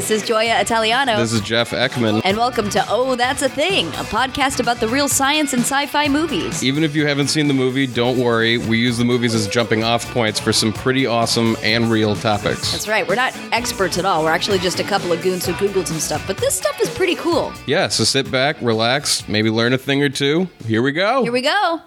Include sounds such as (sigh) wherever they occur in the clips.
This is Joya Italiano. This is Jeff Ekman. and welcome to Oh, That's a Thing, a podcast about the real science in sci fi movies. Even if you haven't seen the movie, don't worry. We use the movies as jumping off points for some pretty awesome and real topics. That's right, we're not experts at all. We're actually just a couple of goons who Googled some stuff, but this stuff is pretty cool. Yeah, so sit back, relax, maybe learn a thing or two. Here we go. Here we go.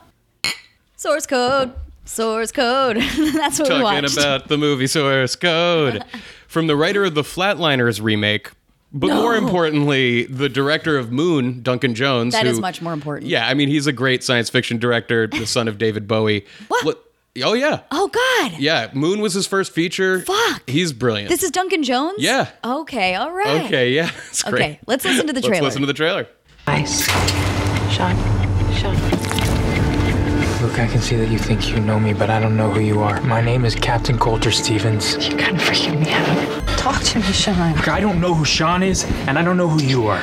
Source code. Source code. (laughs) That's what we Talking about the movie source code (laughs) from the writer of the Flatliners remake. But No. more importantly, the director of Moon, Duncan Jones. That who, is much more important. Yeah, I mean, he's a great science fiction director, the son of David Bowie. What? Look- Oh, yeah. Oh, God. Yeah, Moon was his first feature. Fuck. He's brilliant. This is Duncan Jones? Yeah. Okay, all right. okay, yeah. (laughs) It's great. Okay, let's listen to the trailer. Let's listen to the trailer. Ice. Sean. Sean. Look, I can see that you think you know me, but I don't know who you are. My name is Captain Coulter Stevens. You're kind of freaking me out. Talk to me, Sean. Look, I don't know who Sean is, and I don't know who you are.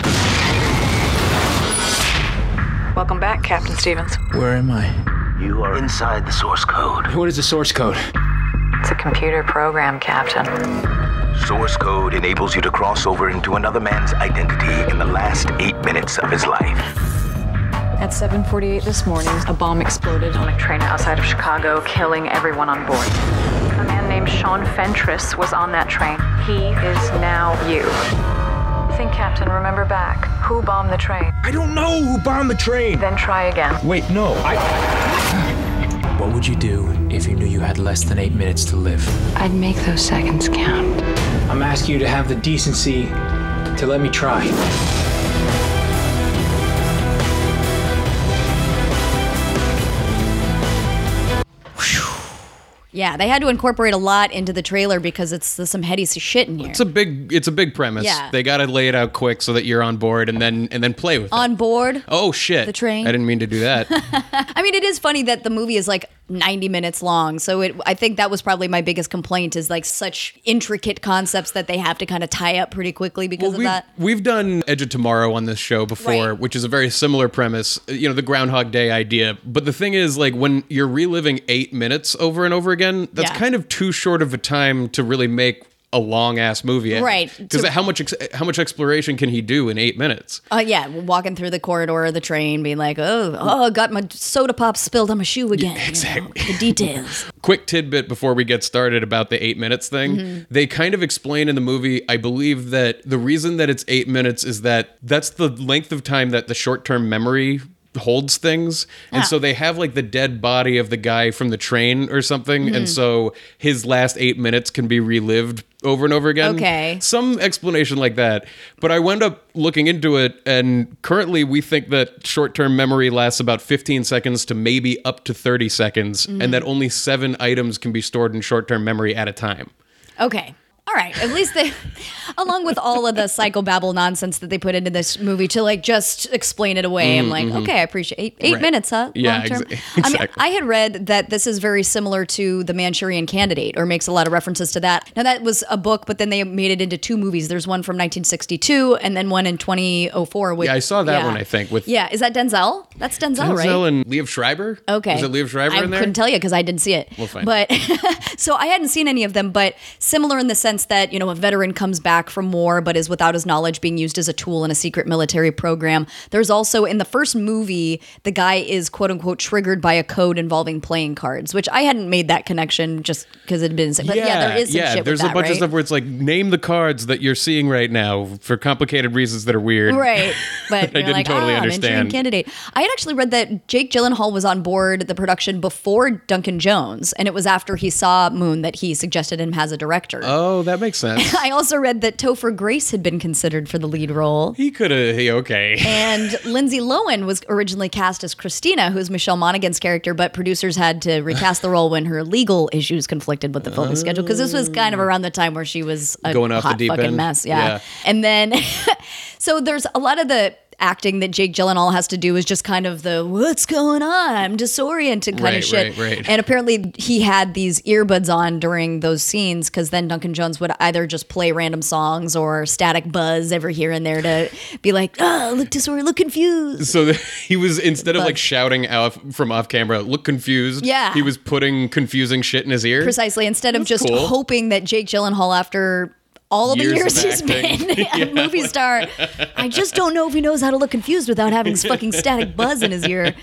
Welcome back, Captain Stevens. Where am I? You are inside the source code. What is the source code? It's a computer program, Captain. Source code enables you to cross over into another man's identity in the last eight minutes of his life. At 7:48 this morning, a bomb exploded on a train outside of Chicago, killing everyone on board. A man named Sean Fentress was on that train. He is now you. Think, Captain, remember back. Who bombed the train? I don't know who bombed the train. Then try again. Wait, no, I. What would you do if you knew you had less than eight minutes to live? I'd make those seconds count. I'm asking you to have the decency to let me try. Yeah, they had to incorporate a lot into the trailer because it's there's some heady shit in here. It's a big it's a big premise. Yeah. They got to lay it out quick so that you're on board and then and then play with it. On board. Oh shit. The train. I didn't mean to do that. (laughs) I mean, it is funny that the movie is like 90 minutes long. So it, I think that was probably my biggest complaint is like such intricate concepts that they have to kind of tie up pretty quickly because Well, of we've, that. we've done Edge of Tomorrow on this show before, Right. which is a very similar premise, you know, the Groundhog Day idea. But the thing is, like, when you're reliving eight minutes over and over again, that's Yeah. kind of too short of a time to really make a long ass movie. Right. Because how much ex- how much exploration can he do in eight minutes? Uh, yeah, walking through the corridor of the train, being like, "Oh, oh, got my soda pop spilled on my shoe again." you know, exactly. the details. (laughs) quick tidbit before we get started about the eight minutes thing. Mm-hmm. They kind of explain in the movie, I believe, that the reason that it's eight minutes is that that's the length of time that the short term memory holds things. And Ah. so they have like the dead body of the guy from the train or something. Mm-hmm. And so his last eight minutes can be relived over and over again. Okay. Some explanation like that. But I wound up looking into it, and currently we think that short term memory lasts about 15 seconds to maybe up to 30 seconds, Mm-hmm. and that only seven items can be stored in short term memory at a time. Okay. All right. At least they, along with all of the psychobabble nonsense that they put into this movie to like just explain it away, I'm like, okay, I appreciate eight, eight Mm-hmm. Right. minutes, huh? Yeah, Long term. exa- I mean, (laughs) exactly. I had read that this is very similar to The Manchurian Candidate or makes a lot of references to that. Now, that was a book, but then they made it into two movies. There's one from 1962 and then one in 2004. With, Yeah, I saw that one, I think, with- yeah, is that Denzel? That's Denzel, right? Denzel and Liev Schreiber? Okay. Was it Liev Schreiber I in there? couldn't tell you because I didn't see it. We'll find but (laughs) so I hadn't seen any of them, but similar in the sense that, you know, a veteran comes back from war but is without his knowledge being used as a tool in a secret military program. There's also in the first movie, the guy is quote unquote triggered by a code involving playing cards, which I hadn't made that connection just because it had been but yeah, there is some yeah, shit there's that, a bunch right? of stuff where it's like name the cards that you're seeing right now for complicated reasons that are weird. Right. (laughs) But I you're didn't like, totally ah, understand. candidate. I had actually read that Jake Gyllenhaal was on board the production before Duncan Jones, and it was after he saw Moon that he suggested him as a director. Oh, that makes sense. (laughs) I also read that Topher Grace had been considered for the lead role. he could have. He okay. And (laughs) Lindsay Lohan was originally cast as Christina, who's Michelle Monaghan's character, but producers had to recast the role when her legal issues conflicted with the filming schedule because this was kind of around the time where she was a Going off the hot deep fucking end. mess. Yeah. Yeah. And then, (laughs) so there's a lot of the acting that Jake Gyllenhaal has to do is just kind of the what's going on? I'm disoriented kind Right, of shit. right, right. And apparently he had these earbuds on during those scenes because then Duncan Jones would either just play random songs or static buzz every here and there to be like, oh, look disoriented, look confused. So he was instead of But- like shouting out from off camera, look confused. Yeah. He was putting confusing shit in his ear. Precisely. Instead of just cool. hoping that Jake Gyllenhaal, after all of the Years he's been (laughs) (laughs) a movie star. I just don't know if he knows how to look confused without having fucking static (laughs) buzz in his ear.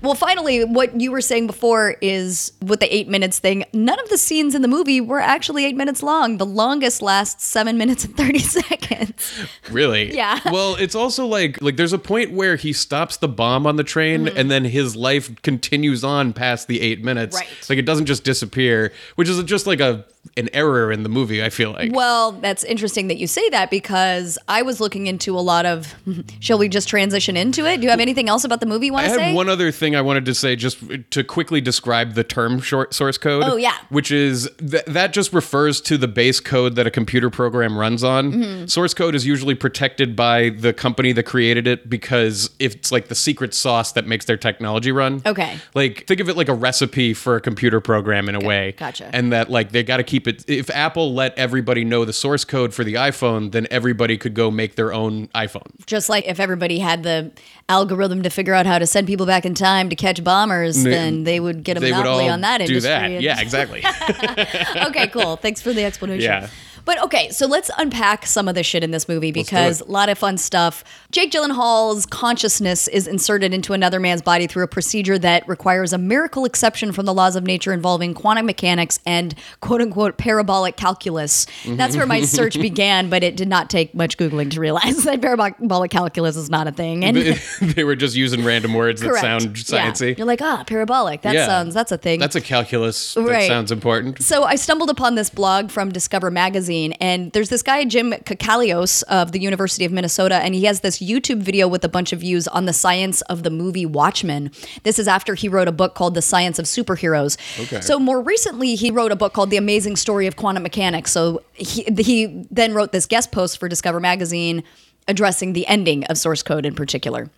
Well, finally, what you were saying before is with the eight minutes thing, none of the scenes in the movie were actually eight minutes long. The longest lasts seven minutes and 30 seconds. Really? Yeah. Well, it's also like like there's a point where he stops the bomb on the train and then his life continues on past the 8 minutes. Mm-hmm. Right. Like it doesn't just disappear, which is just like a an error in the movie, I feel like. Well, that's interesting that you say that because I was looking into a lot of. Shall we just transition into it? Do you have anything else about the movie you want I to have one other thing I wanted to say just to quickly describe the term short source code. Oh, yeah. Which is th- that just refers to the base code that a computer program runs on. Mm-hmm. Source code is usually protected by the company that created it because it's like the secret sauce that makes their technology run. Okay. Like think of it like a recipe for a computer program in a way. gotcha. And that like they got to keep it if Apple let everybody know the source code for the iPhone, then everybody could go make their own iPhone. Just like if everybody had the algorithm to figure out how to send people back in time to catch bombers, then they would get a monopoly on that industry. do that. Yeah, exactly. (laughs) okay, cool. Thanks for the explanation. Yeah. But okay, so let's unpack some of the shit in this movie because a lot of fun stuff. Jake Gyllenhaal's consciousness is inserted into another man's body through a procedure that requires a miracle exception from the laws of nature involving quantum mechanics and quote unquote parabolic calculus. That's where my search began, but it did not take much Googling to realize (laughs) that parabolic calculus is not a thing. And (laughs) they were just using random words that correct. sound Yeah. sciencey. You're like, ah, parabolic. That Yeah. sounds, that's a thing. That's a calculus that Right. sounds important. So I stumbled upon this blog from Discover Magazine, and there's this guy Jim Kakalios of the University of Minnesota, and he has this YouTube video with a bunch of views on the science of the movie Watchmen. This is after he wrote a book called The Science of Superheroes. Okay. So more recently, he wrote a book called The Amazing Story of Quantum Mechanics. So he he then wrote this guest post for Discover Magazine addressing the ending of source code in particular.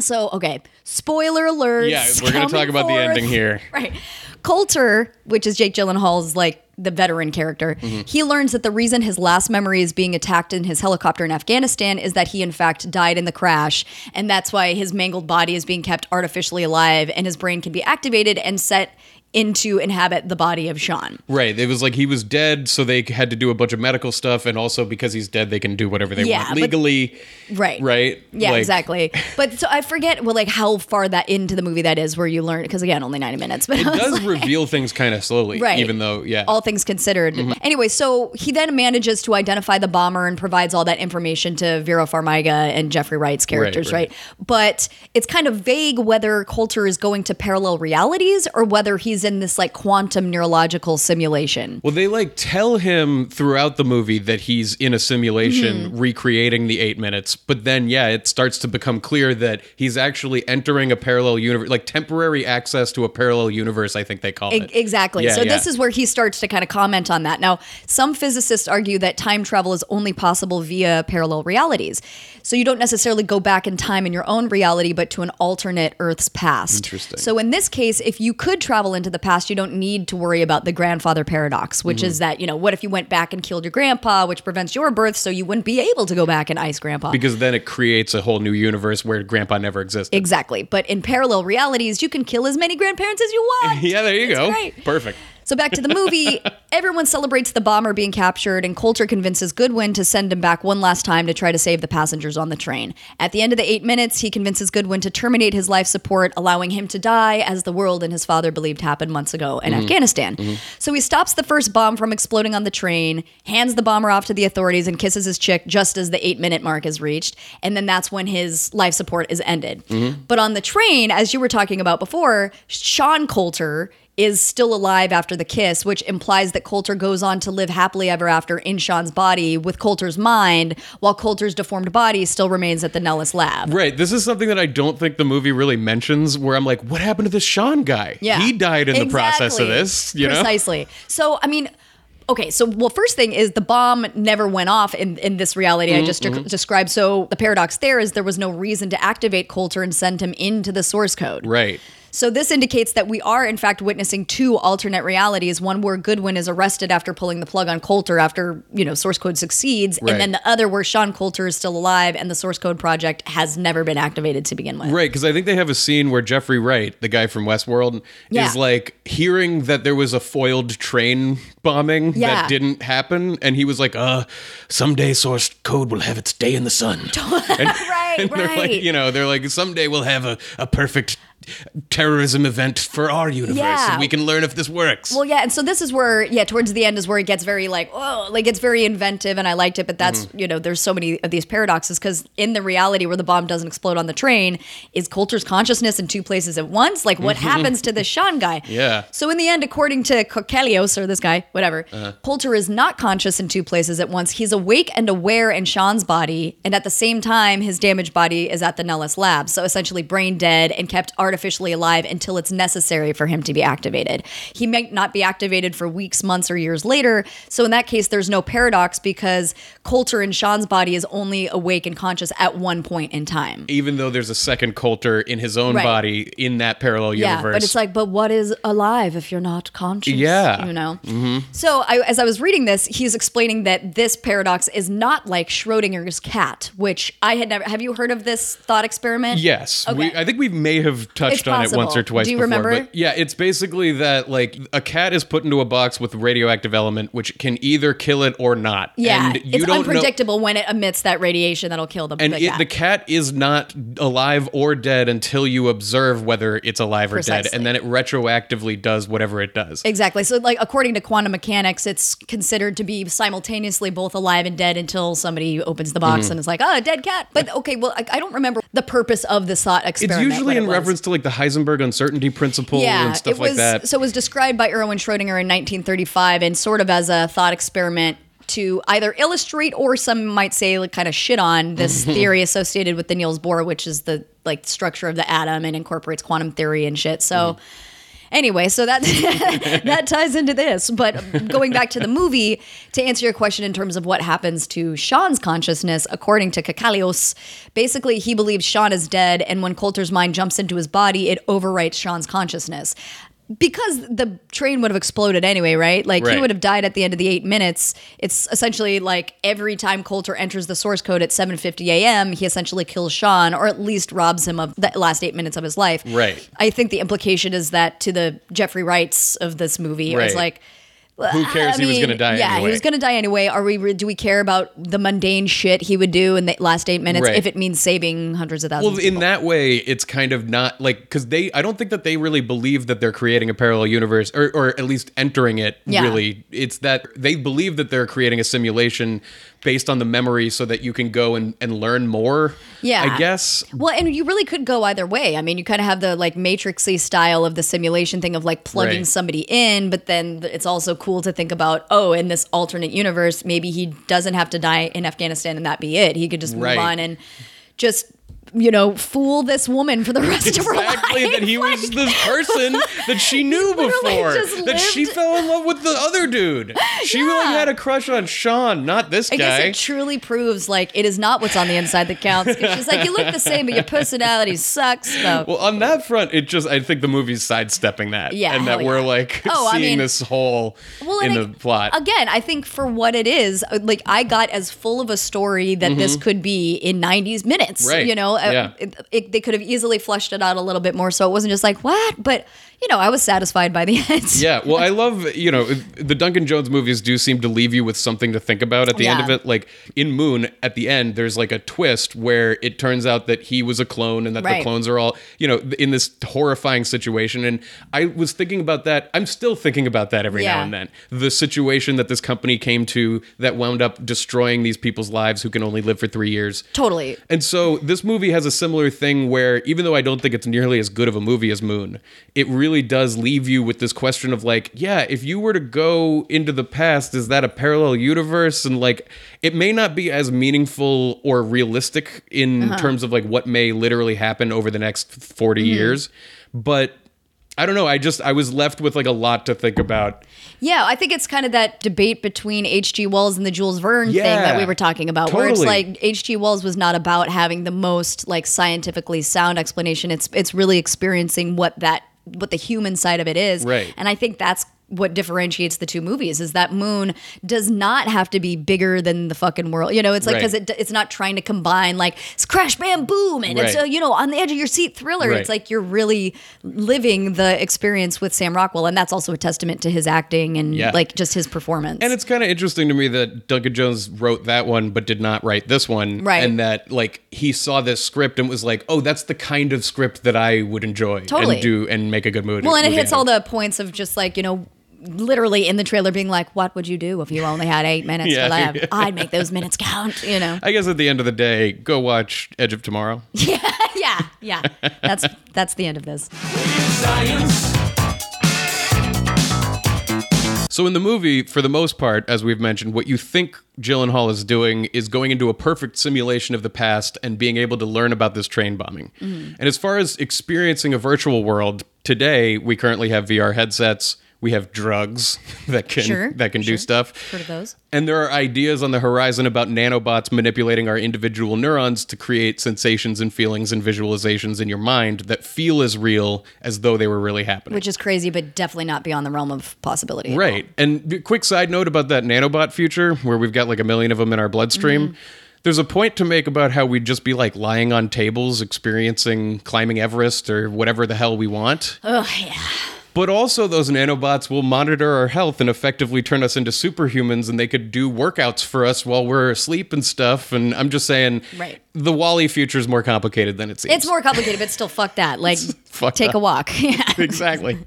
So okay, spoiler alert. Yeah, we're gonna talk about the ending here. (laughs) Right. Coulter, which is Jake Gyllenhaal's like the veteran character, Mm-hmm. he learns that the reason his last memory is being attacked in his helicopter in Afghanistan is that he in fact died in the crash, and that's why his mangled body is being kept artificially alive, and his brain can be activated and set into inhabit the body of Sean. Right. It was like he was dead, so they had to do a bunch of medical stuff, and also because he's dead, they can do whatever they Yeah, want but- legally. Right. Right. Yeah, Like, exactly. But so I forget well like how far that into the movie that is where you learn because again only 90 minutes but It does like- reveal (laughs) things kind of slowly, Right. even though, yeah. all things considered. Mm-hmm. Anyway, so he then manages to identify the bomber and provides all that information to Vera Farmiga and Jeffrey Wright's characters, right. right, But it's kind of vague whether Coulter is going to parallel realities or whether he's in this like quantum neurological simulation. Well, they like tell him throughout the movie that he's in a simulation Mm-hmm. recreating the eight minutes, but then, yeah, it starts to become clear that he's actually entering a parallel universe, like temporary access to a parallel universe, I think they call it. Exactly. Yeah, so this is where he starts to kind of comment on that. Now, some physicists argue that time travel is only possible via parallel realities. So you don't necessarily go back in time in your own reality, but to an alternate Earth's past. Interesting. So in this case, if you could travel into the past, you don't need to worry about the grandfather paradox, which Mm-hmm. is that, you know, what if you went back and killed your grandpa, which prevents your birth, so you wouldn't be able to go back and ice grandpa. because then it creates a whole new universe where grandpa never existed. Exactly. But in parallel realities, you can kill as many grandparents as you want. (laughs) yeah, there you It's go. great. Perfect. So back to the movie, (laughs) everyone celebrates the bomber being captured, and Coulter convinces Goodwin to send him back one last time to try to save the passengers on the train. At the end of the eight minutes, he convinces Goodwin to terminate his life support, allowing him to die as the world and his father believed happened months ago in mm-hmm. Afghanistan. Mm-hmm. So he stops the first bomb from exploding on the train, hands the bomber off to the authorities, and kisses his chick just as the eight minute mark is reached. And then that's when his life support is ended. Mm-hmm. But on the train, as you were talking about before, Sean Coulter is still alive after the kiss, which implies that Coulter goes on to live happily ever after in Sean's body with Coulter's mind, while Coulter's deformed body still remains at the Nellis lab. Right. This is something that I don't think the movie really mentions where I'm like, what happened to this Sean guy? Yeah. He died in the process of this, you know? Precisely. So, I mean, okay, so, well, first thing is the bomb never went off in, in this reality I just Mm-hmm. described. So, the paradox there is there was no reason to activate Coulter and send him into the source code. Right. So this indicates that we are in fact witnessing two alternate realities. One where Goodwin is arrested after pulling the plug on Coulter after, you know, source code succeeds, Right. and then the other where Sean Coulter is still alive and the source code project has never been activated to begin with. Right, because I think they have a scene where Jeffrey Wright, the guy from Westworld, Yeah. is like hearing that there was a foiled train bombing Yeah. that didn't happen, and he was like, "Uh, someday source code will have its day in the sun." And, (laughs) Right, and (laughs) they're right. like, you know, they're like, someday we'll have a, a perfect terrorism event for our universe, Yeah. and we can learn if this works. Well, yeah, and so this is where, yeah, towards the end is where it gets very like, oh, like it's very inventive, and I liked it. But that's, Mm-hmm. you know, there's so many of these paradoxes because in the reality where the bomb doesn't explode on the train, is Coulter's consciousness in two places at once? Like, what happens to this Sean guy? Mm-hmm. (laughs) Yeah. So in the end, according to Kakalios or this guy, whatever, Uh-huh. Coulter is not conscious in two places at once. He's awake and aware in Sean's body, and at the same time, his damaged body is at the Nellis lab. So essentially, brain dead and kept artificially alive until it's necessary for him to be activated. He might not be activated for weeks, months, or years later. So in that case, there's no paradox because Coulter in Sean's body is only awake and conscious at one point in time. Even though there's a second Coulter in his own Right. body in that parallel Yeah, universe. but it's like, but what is alive if you're not conscious? Yeah. you know. Mm-hmm. So I, as I was reading this, he's explaining that this paradox is not like Schrodinger's cat, which I had never. Have you heard of this thought experiment? Yes, Okay. we, I think we may have touched It's on it once or twice. Do you before, remember? But yeah, it's basically that like a cat is put into a box with radioactive element, which can either kill it or not. Yeah, and you it's don't know. unpredictable when it emits that radiation that'll kill the, cat. And the it, cat. the cat is not alive or dead until you observe whether it's alive or dead, and then it retroactively does whatever it does. Exactly. So, like, according to quantum mechanics, it's considered to be simultaneously both alive and dead until somebody opens the Mm-hmm. box and it's like, oh, a dead cat. But okay, well, I, I don't remember the purpose of the thought experiment. It's usually what it in reference to like the Heisenberg uncertainty principle and stuff it was, like that. So it was described by Erwin Schrödinger in 1935 and sort of as a thought experiment to either illustrate or some might say like kind of shit on this (laughs) theory associated with the Niels Bohr, which is the like structure of the atom and incorporates quantum theory and shit. So. Mm-hmm. Anyway, so that (laughs) that ties into this. But going back to the movie, to answer your question in terms of what happens to Sean's consciousness, according to Kakalios, basically he believes Sean is dead, and when Coulter's mind jumps into his body, it overwrites Sean's consciousness. Because the train would have exploded anyway, right? Like he would have died at the end of the eight minutes. It's essentially like every time Coulter enters the source code at 7:50 a.m., he essentially kills Sean, or at least robs him of the last eight minutes of his life. Right. I think the implication is that to the Jeffrey Wrights of this movie, it was like, Who cares? I he was going to mean, die Yeah, anyway. he was going to die anyway. Are we? Do we care about the mundane shit he would do in the last eight minutes Right. if it means saving hundreds of thousands? Well, in people? that way, it's kind of not like because they. I don't think that they really believe that they're creating a parallel universe, or, or at least entering it. Yeah. Really, it's that they believe that they're creating a simulation based on the memory, so that you can go and, and learn more. Yeah. I guess. Well, and you really could go either way. I mean, you kind of have the like matrixy style of the simulation thing of like plugging Right. somebody in, but then it's also cool to think about, oh, in this alternate universe, maybe he doesn't have to die in Afghanistan and that be it. He could just move Right. on and just you know fool this woman for the rest of her life. Exactly that he was Like- this person (laughs) that she knew before. That she fell in love with the other dude. She really had a crush on Sean, not this I guess guy. it truly proves like it is not what's on the inside that counts. She's like, you look the same, but your personality sucks. So Well, on that front, it just I think the movie's sidestepping that, Yeah, and that we're yeah. like (laughs) Oh, I seeing mean- this whole well, in the I- plot. Again, I think for what it is, uh, like I got as full of a story that this could be in 90s minutes. Mm-hmm. Right. You know, Yeah. it, it, they could have easily flushed it out a little bit more, so it wasn't just like what. But you know, I was satisfied by the (laughs) end. Yeah, well, I love you know the Duncan Jones movies do seem to leave you with something to think about at the end of it. Like in Moon, at the end, there's like a twist where it turns out that he was a clone and that the clones are all you know in this horrifying situation. And I was thinking about that. I'm still thinking about that every now and then. The situation that this company came to that wound up destroying these people's lives who can only live for three years. Totally. And so this movie has a similar thing where even though I don't think it's nearly as good of a movie as Moon, it really does leave you with this question of like, yeah, if you were to go into the past, is that a parallel universe? And like it may not be as meaningful or realistic in uh-huh. terms of like what may literally happen over the next 40 mm-hmm. years, but I don't know. I just I was left with like a lot to think about. Yeah, I think it's kind of that debate between H.G. Wells and the Jules Verne thing that we were talking about, where it's like H.G. Wells was not about having the most like scientifically sound explanation. It's it's really experiencing what that what the human side of it is. Right. And I think that's what differentiates the two movies is that Moon does not have to be bigger than the fucking world. You know, it's like Right. because it, it's not trying to combine like it's crash bam boom and it's a uh, you know on the edge of your seat thriller. Right. It's like you're really living the experience with Sam Rockwell, and that's also a testament to his acting and Yeah. like just his performance. And it's kind of interesting to me that Duncan Jones wrote that one but did not write this one. Right. And that like he saw this script and was like, "Oh, that's the kind of script that I would enjoy Totally. and do and make a good movie." well, and it hits all the points of just like you know. Literally in the trailer, being like, "What would you do if you only had eight minutes (laughs) Yeah, to live? yeah. I'd make those minutes count." You know? I guess at the end of the day, go watch Edge of Tomorrow. (laughs) yeah, yeah. yeah. That's that's the end of this. So in the movie, for the most part, as we've mentioned, what you think Gyllenhaal is doing is going into a perfect simulation of the past and being able to learn about this train bombing. Mm-hmm. And as far as experiencing a virtual world, today we currently have VR headsets. We have drugs (laughs) that can Sure, that can do stuff. Heard of those? And there are ideas on the horizon about nanobots manipulating our individual neurons to create sensations and feelings and visualizations in your mind that feel as real as though they were really happening. Which is crazy, but definitely not beyond the realm of possibility. Right. And quick side note about that nanobot future where we've got like a million of them in our bloodstream. Mm-hmm. There's a point to make about how we'd just be like lying on tables experiencing climbing Everest or whatever the hell we want. Oh yeah. But also, those nanobots will monitor our health and effectively turn us into superhumans, and they could do workouts for us while we're asleep and stuff. And I'm just saying, Right. the WALL-E future is more complicated than it seems. It's more complicated, but still fuck that. Like (laughs) fucked take a walk. (laughs) Yeah. (laughs) exactly.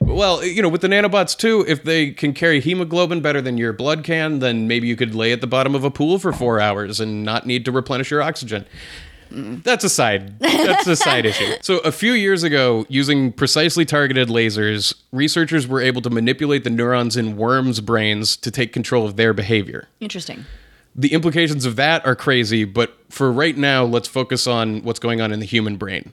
well, you know, with the nanobots too, if they can carry hemoglobin better than your blood can, then maybe you could lay at the bottom of a pool for four hours and not need to replenish your oxygen. That's a side. That's a side issue. (laughs) So a few years ago, using precisely targeted lasers, researchers were able to manipulate the neurons in worms' brains to take control of their behavior. Interesting. The implications of that are crazy, but for right now, let's focus on what's going on in the human brain.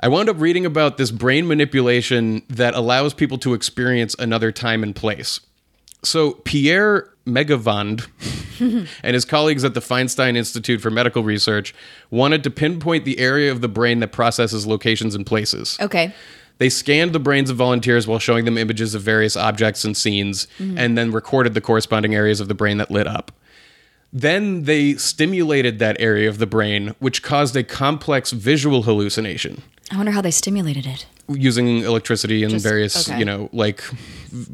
I wound up reading about this brain manipulation that allows people to experience another time and place. So, Pierre Megevand (laughs) and his colleagues at the Feinstein Institute for Medical Research wanted to pinpoint the area of the brain that processes locations and places. Okay. They scanned the brains of volunteers while showing them images of various objects and scenes, mm-hmm. and then recorded the corresponding areas of the brain that lit up. Then they stimulated that area of the brain, which caused a complex visual hallucination I wonder how they stimulated it. Using electricity and Just- various, okay. you know, like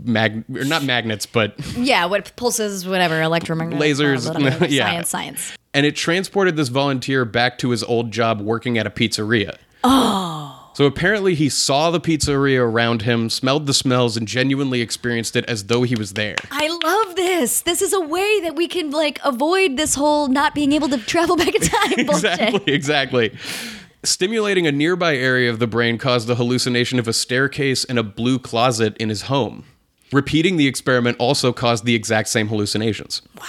mag or not magnets, but Yeah, what pulses, whatever, electromagnetic Lasers, blah, (laughs) yeah. Science, science. and it transported this volunteer back to his old job working at a pizzeria. Oh. So apparently he saw the pizzeria around him, smelled the smells, and genuinely experienced it as though he was there. I love this. This is a way that we can like avoid this whole not being able to travel back in time (laughs) bullshit. exactly, exactly. Stimulating a nearby area of the brain caused the hallucination of a staircase and a blue closet in his home. Repeating the experiment also caused the exact same hallucinations. Wow.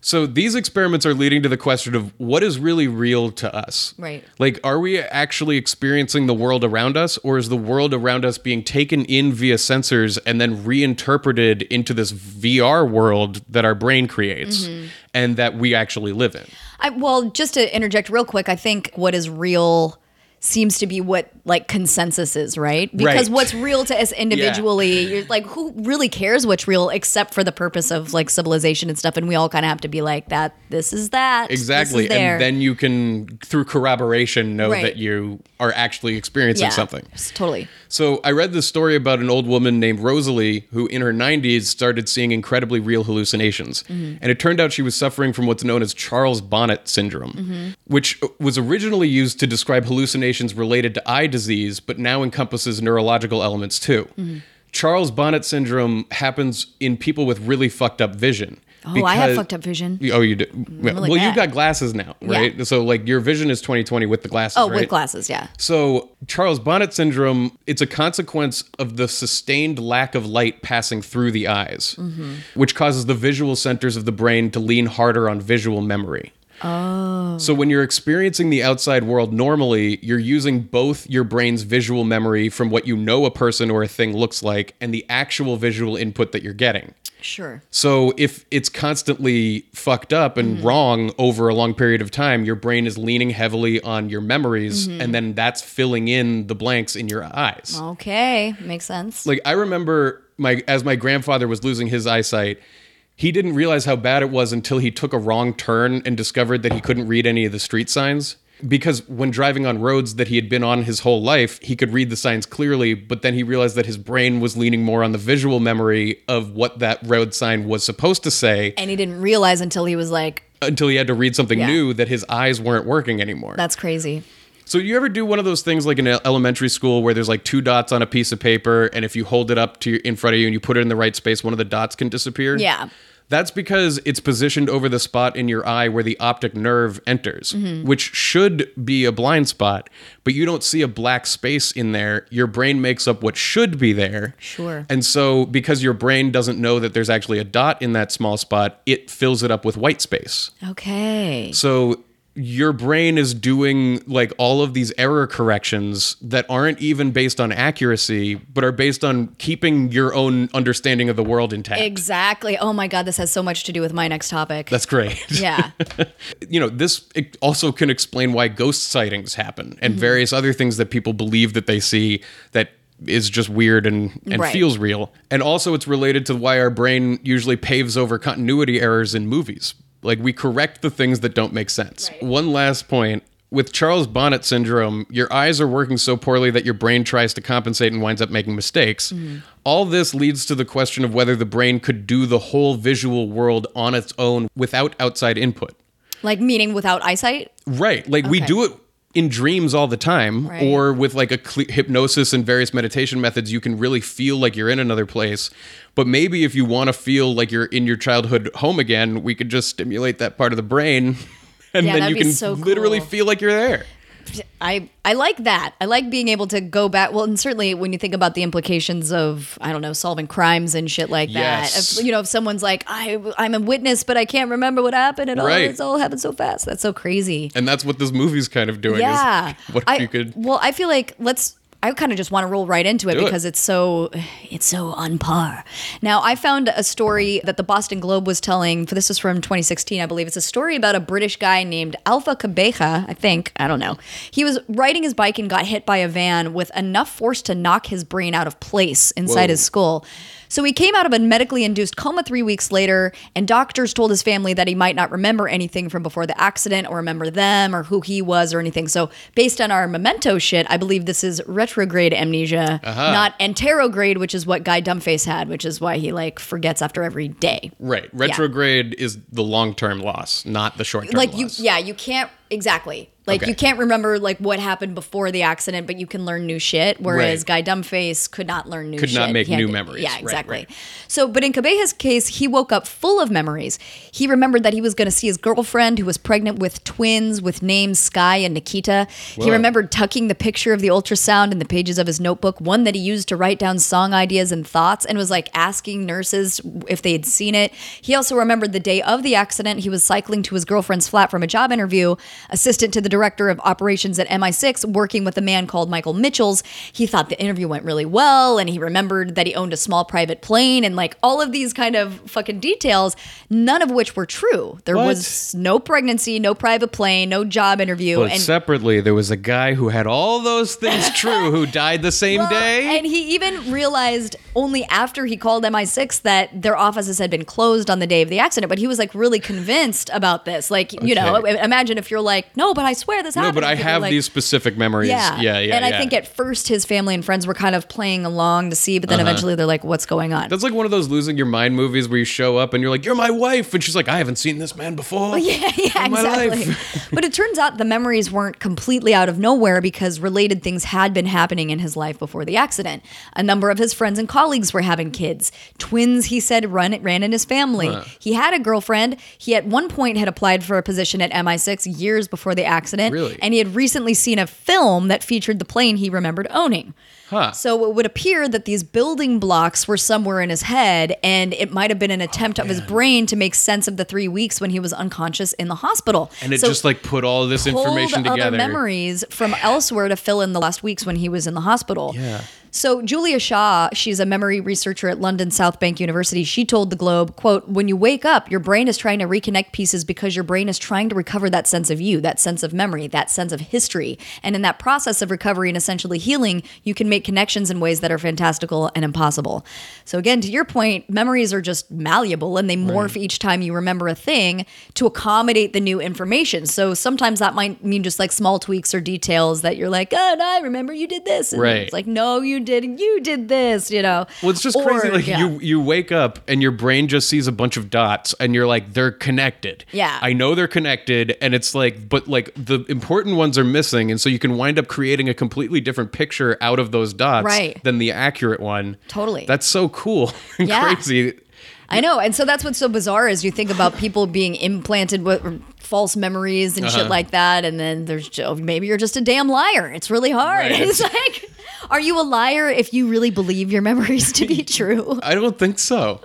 So these experiments are leading to the question of what is really real to us. Right. Like, are we actually experiencing the world around us, or is the world around us being taken in via sensors and then reinterpreted into this VR world that our brain creates mm-hmm. and that we actually live in? I, well, just to interject real quick, I think what is real seems to be what like consensus is, right? Because Right. what's real to us individually, you're like, who really cares what's real except for the purpose of like civilization and stuff? And we all kind of have to be like that. This is that. this is Exactly. And then you can, through corroboration, know Right. that you are actually experiencing yeah, something. Totally. So I read this story about an old woman named Rosalie who, in her 90s, started seeing incredibly real hallucinations. Mm-hmm. And it turned out she was suffering from what's known as Charles Bonnet syndrome, mm-hmm. which uh, was originally used to describe hallucinations related to eye disease, but now encompasses neurological elements too. Charles Bonnet syndrome happens in people with really fucked up vision. Oh, I have fucked up vision. Oh, you do. well, you've got glasses now, right? Yeah. So, like, your vision is 20/20 with the glasses. Oh, right? with glasses, yeah. So, Charles Bonnet syndrome, it's a consequence of the sustained lack of light passing through the eyes, Mm-hmm. which causes the visual centers of the brain to lean harder on visual memory. Oh. So when you're experiencing the outside world normally, you're using both your brain's visual memory from what you know a person or a thing looks like and the actual visual input that you're getting. Sure. So if it's constantly fucked up and mm-hmm. wrong over a long period of time, your brain is leaning heavily on your memories mm-hmm. and then that's filling in the blanks in your eyes. Okay, makes sense. Like I remember my as my grandfather was losing his eyesight, he didn't realize how bad it was until he took a wrong turn and discovered that he couldn't read any of the street signs. Because when driving on roads that he had been on his whole life, he could read the signs clearly, but then he realized that his brain was leaning more on the visual memory of what that road sign was supposed to say and he didn't realize until he was like, until he had to read something Yeah. new that his eyes weren't working anymore. "That's crazy." So you ever do one of those things like in elementary school where there's like two dots on a piece of paper and if you hold it up to in front of you and you put it in the right space, one of the dots can disappear? Yeah. That's because it's positioned over the spot in your eye where the optic nerve enters, mm-hmm. which should be a blind spot, but you don't see a black space in there. Your brain makes up what should be there. Sure. And so because your brain doesn't know that there's actually a dot in that small spot, it fills it up with white space. Okay. So your brain is doing like all of these error corrections that aren't even based on accuracy, but are based on keeping your own understanding of the world intact. Exactly. Oh my god, this has so much to do with my next topic. That's great. (laughs) yeah. you know, this it also can explain why ghost sightings happen and mm-hmm. various other things that people believe that they see that is just weird and, and Right. feels real. And also it's related to why our brain usually paves over continuity errors in movies. Like we correct the things that don't make sense. One last point. With Charles Bonnet syndrome, your eyes are working so poorly that your brain tries to compensate and winds up making mistakes. Mm-hmm. All this leads to the question of whether the brain could do the whole visual world on its own without outside input. like meaning without eyesight? Right. Like we do it in dreams all the time Right. or with like a cle hypnosis and various meditation methods you can really feel like you're in another place but maybe if you want to feel like you're in your childhood home again we could just stimulate that part of the brain (laughs) and Yeah, then you can so literally cool. feel like you're there I I like that. I like being able to go back. Well, and certainly when you think about the implications of I don't know solving crimes and shit like that. Yes. If, you know, if someone's like I I'm a witness, but I can't remember what happened and all Right. it's all happened so fast. That's so crazy. and that's what this movie's kind of doing yeah. is (laughs) what if I, you could Well, I feel like let's. I kind of just want to roll right into it Do it. because it's so it's so on par. Now, I found a story that the Boston Globe was telling. For this is from 2016, I believe. It's a story about a British guy named Alpha Cabeja. I think I don't know. He was riding his bike and got hit by a van with enough force to knock his brain out of place inside Whoa. his skull. So he came out of a medically induced coma three weeks later, and doctors told his family that he might not remember anything from before the accident or remember them or who he was or anything. So, based on our memento shit, I believe this is retrograde amnesia, uh-huh. not anterograde, which is what Guy Dumbface had, which is why he like forgets after every day. right retrograde is the long-term loss not the short-term Like loss you, yeah, you can't exactly. Like Okay. you can't remember like what happened before the accident, but you can learn new shit. Whereas Right. Guy Dumbface could not learn new shit. Could shit. not make He new memories. Yeah, exactly. right. So, but in Cabeja's case, he woke up full of memories. He remembered that he was going to see his girlfriend who was pregnant with twins with names Sky and Nikita. He remembered tucking the picture of the ultrasound in the pages of his notebook, one that he used to write down song ideas and thoughts, and was like asking nurses if they had seen it. He also remembered the day of the accident. He was cycling to his girlfriend's flat from a job interview, assistant to the director of operations at MI6, working with a man called Michael Mitchells. He thought the interview went really well, and he remembered that he owned a small private plane, and like all of these kind of fucking details, none of which were true. There What? was no pregnancy, no private plane, no job interview, but and separately there was a guy who had all those things (laughs) true who died the same Well, day And he even realized only after he called MI6 that their offices had been closed on the day of the accident. But he was like really convinced about this. Like, you know, imagine if you're like, no, but I swear this happened. no but i And people are have like, these specific memories Yeah. yeah yeah And I think at first his family and friends were kind of playing along to see, but then eventually they're like, what's going on? Uh-huh. That's like one of those losing your mind movies where you show up and you're like, "You're my wife," and she's like, "I haven't seen this man before." (laughs) Yeah, yeah, in my exactly. life. (laughs) but it turns out the memories weren't completely out of nowhere because related things had been happening in his life before the accident. A number of his friends and colleagues were having kids. Twins, he said, run ran in his family. He had a girlfriend. He at one point had applied for a position at MI6 years before the accident accident. Really? And he had recently seen a film that featured the plane he remembered owning. Huh. So it would appear that these building blocks were somewhere in his head, and it might have been an oh, attempt of his brain to make sense of the three weeks when he was unconscious in the hospital. and it So just like put all this information together. memories from elsewhere to fill in the last weeks when he was in the hospital. Yeah. So Julia Shaw, she's a memory researcher at London South Bank University. She told the Globe, "quote When you wake up, your brain is trying to reconnect pieces because your brain is trying to recover that sense of you, that sense of memory, that sense of history. And in that process of recovery and essentially healing, you can make connections in ways that are fantastical and impossible. So again, to your point, memories are just malleable and they morph each time you remember a thing to accommodate the new information. So sometimes that might mean just like small tweaks or details that you're like, oh, no, I remember you did this. And Right. It's like, no, you didn't. You did this, you know. Well, it's just Or- crazy. Like yeah. you, you wake up and your brain just sees a bunch of dots, and you're like, they're connected. Yeah. I know they're connected, and it's like, but like the important ones are missing, and so you can wind up creating a completely different picture out of those dots Right. than the accurate one. Totally. That's so cool (laughs) and Yeah. crazy. I know, and so that's what's so bizarre is you think about people being implanted with false memories and Uh-huh. shit like that, and then there's jo- maybe you're just a damn liar. It's really hard. Right. (laughs) It's like, are you a liar if you really believe your (laughs) memories to be true? I don't think so.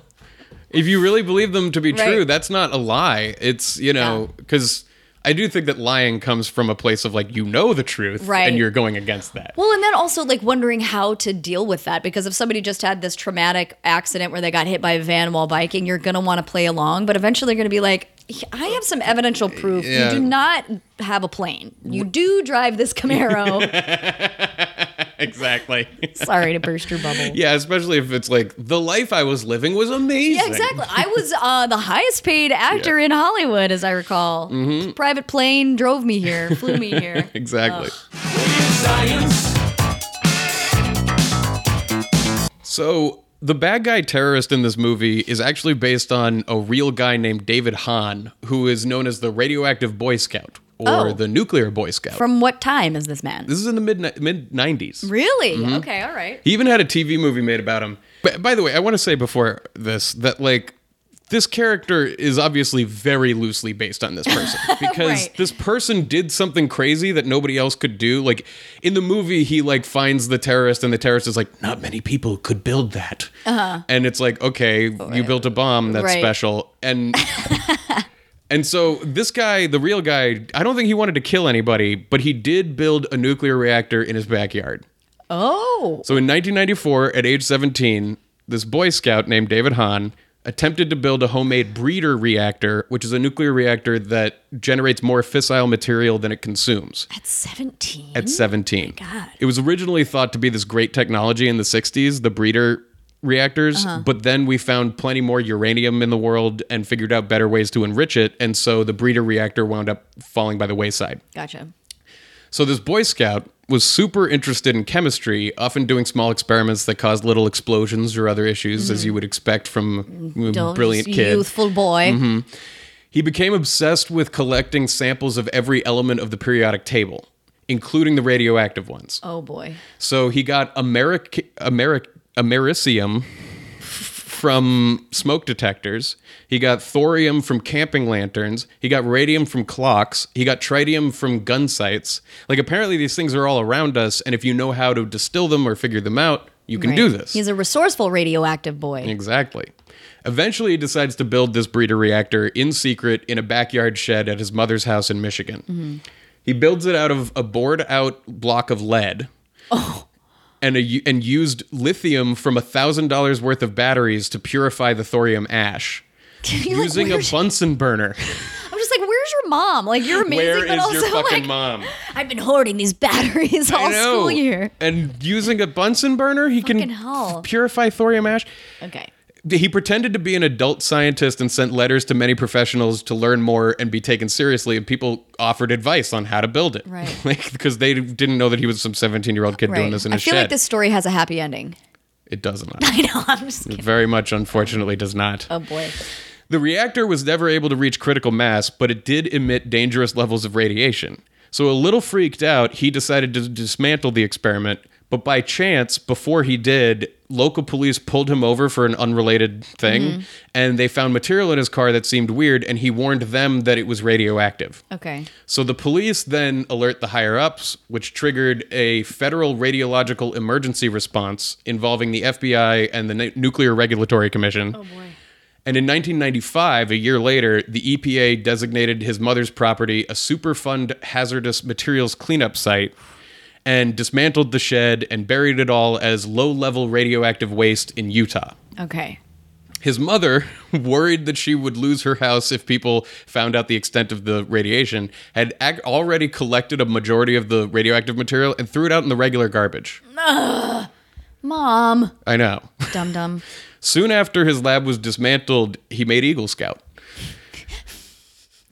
If you really believe them to be Right. true, that's not a lie. It's, you know, because I do think that lying comes from a place of like, you know the truth Right. and you're going against that. Well, and then also like wondering how to deal with that because if somebody just had this traumatic accident where they got hit by a van while biking, you're going to want to play along, but eventually you're going to be like, I have some evidential proof. Yeah. You do not have a plane. You do drive this Camaro. (laughs) exactly. Sorry to burst your bubble. (laughs) yeah, especially if it's like, the life I was living was amazing. Yeah, exactly. I was uh, the highest paid actor in Hollywood, as I recall. Mm-hmm. Private plane drove me here, flew me here. (laughs) Exactly. So the bad guy terrorist in this movie is actually based on a real guy named David Hahn, who is known as the radioactive Boy Scout or Oh. the nuclear Boy Scout. From what time is this man? this is in the mid mid nineties. really? Mm-hmm. Okay, all right. He even had a TV movie made about him. But by the way, I want to say before this that like this character is obviously very loosely based on this person (laughs) because Right. this person did something crazy that nobody else could do. Like in the movie, he like finds the terrorist, and the terrorist is like, "Not many people could build that." Uh-huh. And it's like, okay, you built a bomb that's Right. special, and (laughs) and so this guy, the real guy, I don't think he wanted to kill anybody, but he did build a nuclear reactor in his backyard. Oh, So in 1994, at age 17, this Boy Scout named David Hahn attempted to build a homemade breeder reactor, which is a nuclear reactor that generates more fissile material than it consumes at 17? at 17. God. It was originally thought to be this great technology in the 60s, the breeder reactors, uh-huh. but then we found plenty more uranium in the world and figured out better ways to enrich it, and so the breeder reactor wound up falling by the wayside. Gotcha. So this Boy Scout was super interested in chemistry, often doing small experiments that caused little explosions or other issues, as you would expect from a Don't- brilliant kid. Mm-hmm. Youthful boy. He became obsessed with collecting samples of every element of the periodic table, including the radioactive ones. Oh boy. So he got Americ- Americ- Americium from smoke detectors. He got thorium from camping lanterns. He got radium from clocks. He got tritium from gun sights. Like apparently these things are all around us, and if you know how to distill them or figure them out, you can do this. He's a resourceful radioactive boy. Exactly. Eventually, he decides to build this breeder reactor in secret in a backyard shed at his mother's house in Michigan. Mm-hmm. He builds it out of a bored out block of lead. Oh. And, a, and used lithium from a thousand dollars worth of batteries to purify the thorium ash You're like, using a Bunsen burner. I'm just like, where's your mom? Like, you're amazing, Where but is also your fucking like, mom? I've been hoarding these batteries all school year. And using a Bunsen burner, he Fucking can hell. purify thorium ash. Okay. He pretended to be an adult scientist and sent letters to many professionals to learn more and be taken seriously. And people offered advice on how to build it, Right. (laughs) like because they didn't know that he was some seventeen-year-old kid doing this in I a shed i feel like this story has a happy ending. it does not. (laughs) I know. I'm just It kidding. very much, unfortunately, does not. Oh boy. The reactor was never able to reach critical mass, but it did emit dangerous levels of radiation. So, a little freaked out, he decided to dismantle the experiment, But by chance, before he did, local police pulled him over for an unrelated thing, mm-hmm. and they found material in his car that seemed weird, and he warned them that it was radioactive. Okay. So the police then alert the higher ups, which triggered a federal radiological emergency response involving the FBI and the Nu- Nuclear Regulatory Commission. Oh boy. And in 1995, a year later, the EPA designated his mother's property a Superfund hazardous materials cleanup site and dismantled the shed and buried it all as low level radioactive waste in Utah. Okay. His mother, (laughs) worried that she would lose her house if people found out the extent of the radiation, had ac- already collected a majority of the radioactive material and threw it out in the regular garbage. Mom. I know. Dum dum. (laughs) Soon after his lab was dismantled, he made Eagle Scout.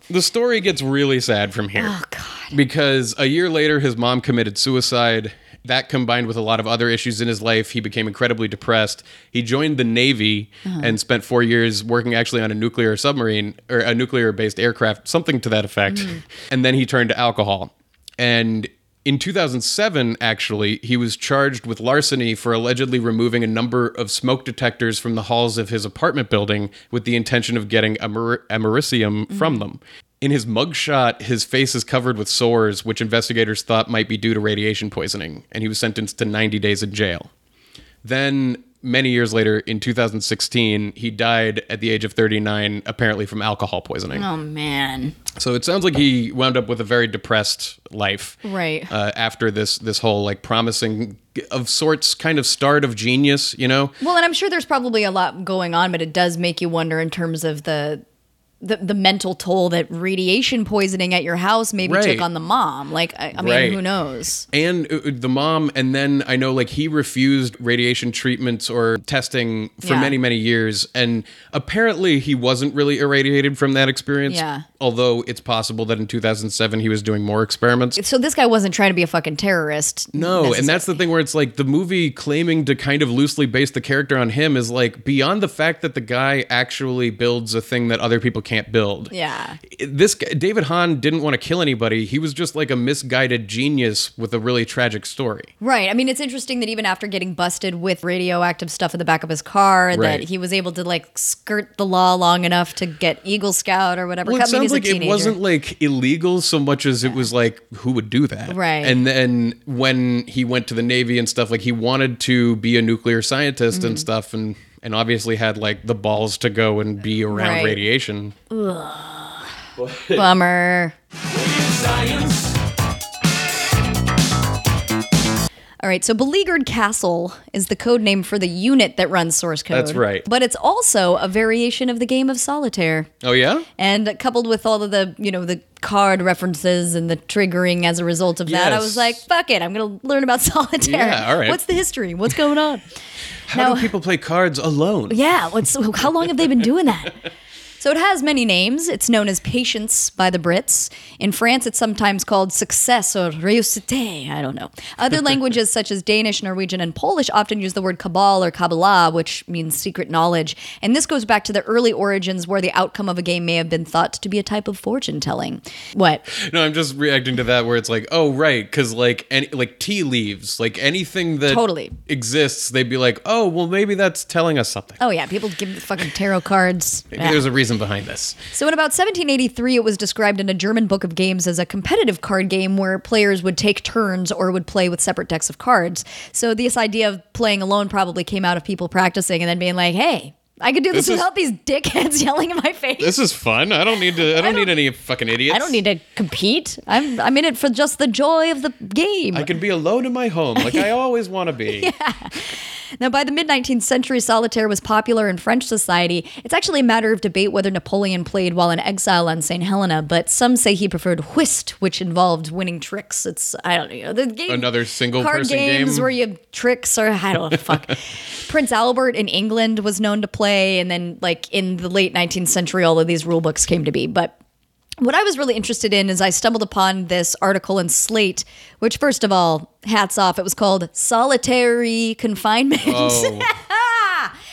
The story gets really sad from here. Oh God. Because a year later, his mom committed suicide. That combined with a lot of other issues in his life, he became incredibly depressed. He joined the Navy uh-huh. and spent four years working actually on a nuclear submarine or a nuclear based aircraft, something to that effect. Mm-hmm. And then he turned to alcohol. And in 2007, actually, he was charged with larceny for allegedly removing a number of smoke detectors from the halls of his apartment building with the intention of getting amer- americium mm-hmm. from them. In his mugshot, his face is covered with sores, which investigators thought might be due to radiation poisoning, and he was sentenced to 90 days in jail. Then, many years later, in 2016, he died at the age of 39, apparently from alcohol poisoning. Oh man. So it sounds like he wound up with a very depressed life, Right. Uh, after this this whole like promising of sorts kind of start of genius, you know? Well, and I'm sure there's probably a lot going on, but it does make you wonder in terms of the the, the mental toll that radiation poisoning at your house maybe Right. took on the mom. Like, I, I mean, Right. who knows? And uh, the mom, and then I know like he refused radiation treatments or testing for Yeah. many many years, and apparently he wasn't really irradiated from that experience. Yeah. Although it's possible that in 2007 he was doing more experiments. So this guy wasn't trying to be a fucking terrorist. No, and that's the thing where it's like the movie claiming to kind of loosely base the character on him is like beyond the fact that the guy actually builds a thing that other people can't build. Yeah. This guy, David Hahn didn't want to kill anybody. He was just like a misguided genius with a really tragic story. Right. I mean, it's interesting that even after getting busted with radioactive stuff in the back of his car, that he was able to like skirt the law long enough to get Eagle Scout or whatever. Well, it sounds like it wasn't like illegal so much as it was like who would do that, Right. And then when he went to the Navy and stuff, like he wanted to be a nuclear scientist Mm-hmm. and stuff, and and obviously had like the balls to go and be around Right. radiation. Bummer. All right, so Beleaguered Castle is the code name for the unit that runs source code. That's right. But it's also a variation of the game of solitaire. Oh yeah. And coupled with all of the, you know, the card references and the triggering as a result of that, I was like, fuck it, I'm going to learn about (laughs) solitaire. Yeah, all right. What's the history? What's going on? How Now- do people play cards alone? Yeah, what's how long have they been doing that? (laughs) So it has many names. It's known as patience by the Brits. In France, it's sometimes called success or réussite. I don't know. Other (laughs) languages such as Danish, Norwegian, and Polish often use the word cabal or Kabbalah, which means secret knowledge. And this goes back to the early origins where the outcome of a game may have been thought to be a type of fortune telling. What? No, I'm just reacting to that where it's like, oh right, because like any like tea leaves, like anything that Totally. exists, they'd be like, oh well, maybe that's telling us something. Oh yeah, people give the fucking tarot cards. Maybe Yeah. there's a reason behind this. So in about 1783, it was described in a German book of games as a competitive card game where players would take turns or would play with separate decks of cards. So this idea of playing alone probably came out of people practicing and then being like, "Hey, I could do this, This is- without these dickheads (laughs) yelling in my face. This is fun. I don't need to. I don't, need any fucking idiots. I don't need to compete. I'm I'm in it for just the joy of the game." I can be alone in my home, like I (laughs) always want to be. yeah. Now, by the mid 19th century, solitaire was popular in French society. It's actually a matter of debate whether Napoleon played while in exile on St. Helena, but some say he preferred whist, which involved winning tricks. It's, I don't know, the game. Another single card person games game? where you have tricks or I don't know, fuck. (laughs) Prince Albert in England was known to play, and then, like, in the late 19th century, all of these rule books came to be. But what I was really interested in is I stumbled upon this article in Slate, which, first of all, hats off. It was called Solitary Confinement. Oh, (laughs)